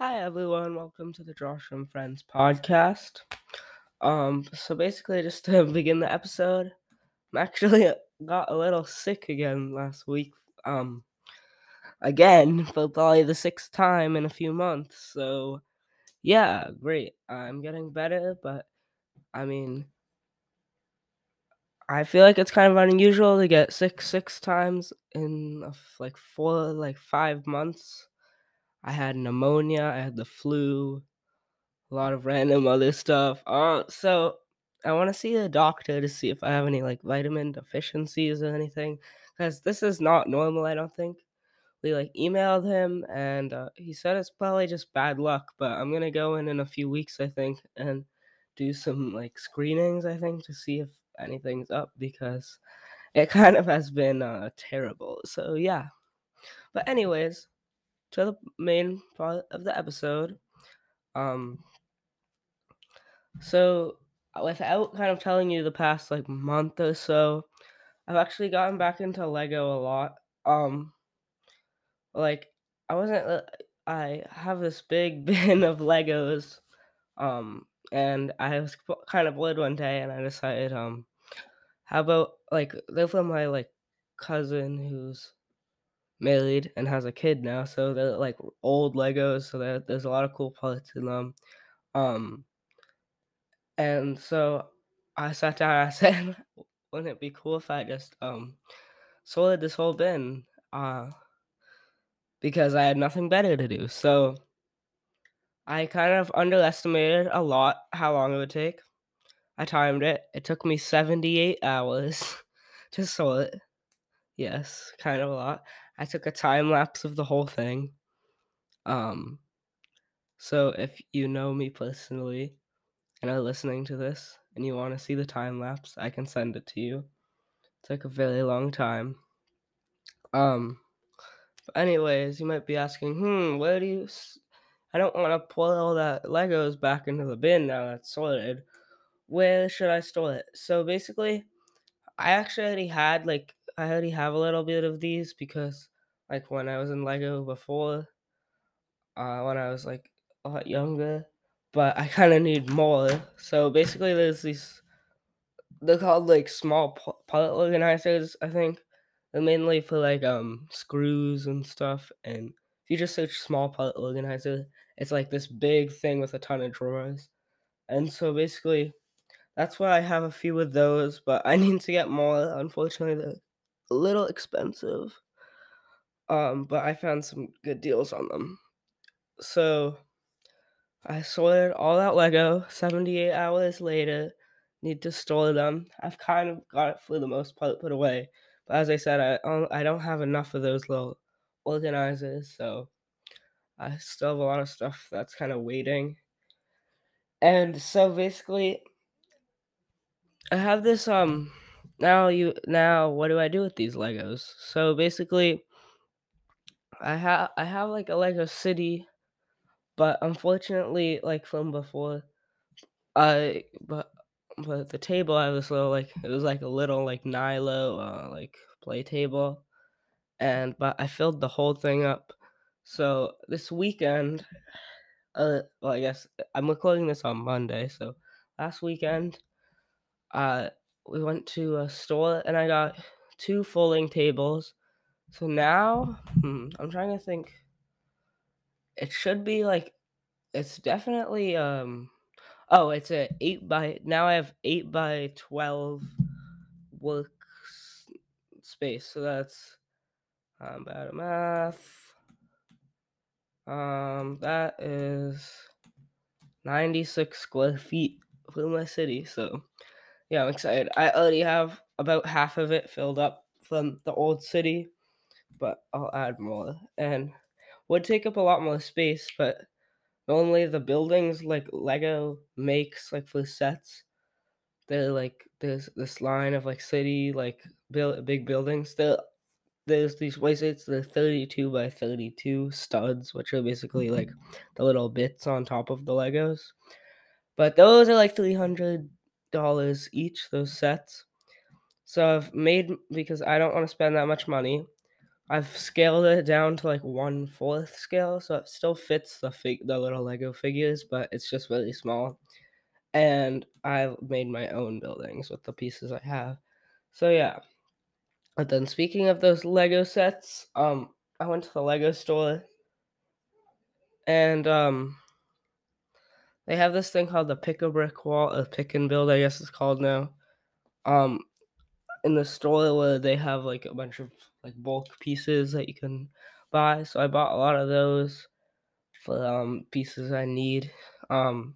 Hi everyone, welcome to the Josh and Friends podcast. Um, so basically, just to begin the episode, I'm actually got a little sick again last week. Um, again for probably the sixth time in a few months. So, yeah, great. I'm getting better, but I mean, I feel like it's kind of unusual to get sick six times in like four, like five months. I had pneumonia, I had the flu, a lot of random other stuff. Uh, so I want to see a doctor to see if I have any like vitamin deficiencies or anything, because this is not normal. I don't think. We like emailed him, and uh, he said it's probably just bad luck. But I'm gonna go in in a few weeks, I think, and do some like screenings. I think to see if anything's up because it kind of has been uh, terrible. So yeah. But anyways, to the main part of the episode. Um, So, uh, without kind of telling you the past like month or so, I've actually gotten back into Lego a lot. Um, like I wasn't. Uh, I have this big bin of Legos. Um, and I was kind of bored one day, and I decided, um, how about like they're my like cousin who's married and has a kid now, so they're like old Legos, so there, there's a lot of cool parts in them. Um, And so I sat down I said, wouldn't it be cool if I just um sorted this whole bin? Uh because I had nothing better to do. So I kind of underestimated a lot how long it would take. I timed it. It took me 78 hours to sort. Yes, kind of a lot. I took a time lapse of the whole thing. Um so if you know me personally and are listening to this and you want to see the time lapse, I can send it to you. It Took a very long time. Um, but anyways, you might be asking, hmm, where do you? S- I don't want to pull all that Legos back into the bin now that's sorted. Where should I store it? So basically, I actually already had like I already have a little bit of these because like when I was in Lego before, uh, when I was like a lot younger, but I kind of need more. So basically, there's these they're called like small part organizers, I think. They're mainly for like um screws and stuff. And if you just search small part organizer, it's like this big thing with a ton of drawers. And so basically, that's why I have a few of those, but I need to get more. Unfortunately, a little expensive. Um, but I found some good deals on them. So I sorted all that Lego 78 hours later. Need to store them. I've kind of got it for the most part put away. But as I said, I I don't have enough of those little organizers, so I still have a lot of stuff that's kind of waiting. And so basically, I have this um now you now what do I do with these Legos? So basically, I have I have like a Lego city, but unfortunately, like from before, I but but the table I was little like it was like a little like Nilo uh like play table and but I filled the whole thing up. So this weekend, uh well I guess I'm recording this on Monday, so last weekend uh we went to a store and I got two folding tables. So now hmm, I'm trying to think it should be like it's definitely um Oh, it's a 8 by now I have 8 by 12 work space. So that's um bad at math. Um that is 96 square feet for my city. So yeah, I'm excited. I already have about half of it filled up from the old city, but I'll add more. And would take up a lot more space, but only the buildings like Lego makes like for sets They're like there's this line of like city like build big buildings. There there's these wizards, they're 32 by 32 studs, which are basically like mm-hmm. the little bits on top of the Legos. But those are like three hundred dollars each, those sets. So I've made because I don't want to spend that much money. I've scaled it down to like one fourth scale, so it still fits the fig the little Lego figures, but it's just really small. And I've made my own buildings with the pieces I have. So yeah. But then speaking of those Lego sets, um, I went to the Lego store and um they have this thing called the pick a brick wall, a pick and build, I guess it's called now. Um, in the store where they have like a bunch of like bulk pieces that you can buy. So I bought a lot of those for um pieces I need. Um,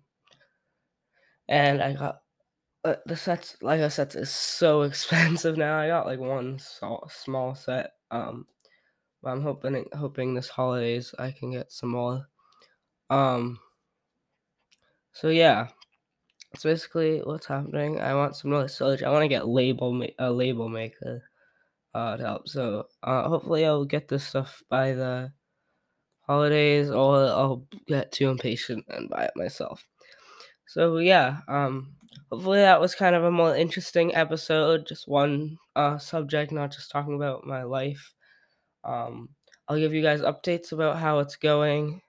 and I got uh, the sets. Lego sets is so expensive now. I got like one small set. Um, but I'm hoping hoping this holidays I can get some more. Um. So yeah, that's basically what's happening. I want some more storage. I want to get label ma- a label maker uh, to help. So uh, hopefully I'll get this stuff by the holidays, or I'll get too impatient and buy it myself. So yeah, um, hopefully that was kind of a more interesting episode. Just one uh, subject, not just talking about my life. Um, I'll give you guys updates about how it's going.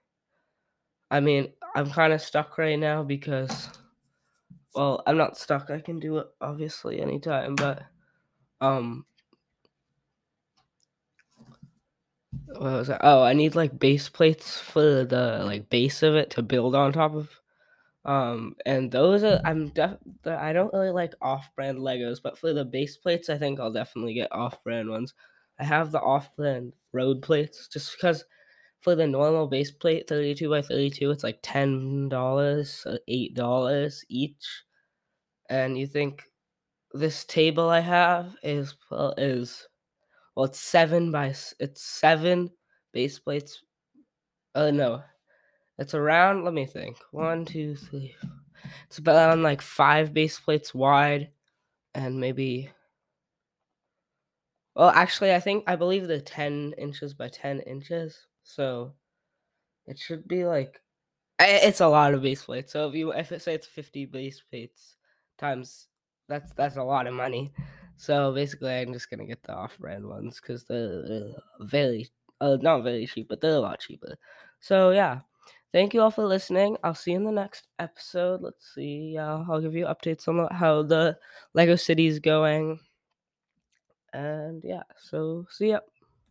I mean, I'm kind of stuck right now because, well, I'm not stuck. I can do it obviously anytime, but um, what was that? Oh, I need like base plates for the like base of it to build on top of. Um, and those are I'm def I don't really like off-brand Legos, but for the base plates, I think I'll definitely get off-brand ones. I have the off-brand road plates just because for the normal base plate 32 by 32 it's like $10 $8 each. And you think this table i have is well, is well it's seven by it's seven base plates uh no it's around let me think one two three it's about like five base plates wide and maybe well actually i think i believe the 10 inches by 10 inches so it should be like it's a lot of base plates. So if you if it say it's 50 base plates times that's that's a lot of money. So basically I'm just gonna get the off brand ones because they're, very uh, not very cheap, but they're a lot cheaper. So yeah. Thank you all for listening. I'll see you in the next episode. Let's see. Uh, I'll give you updates on how the Lego City is going. And yeah, so see ya.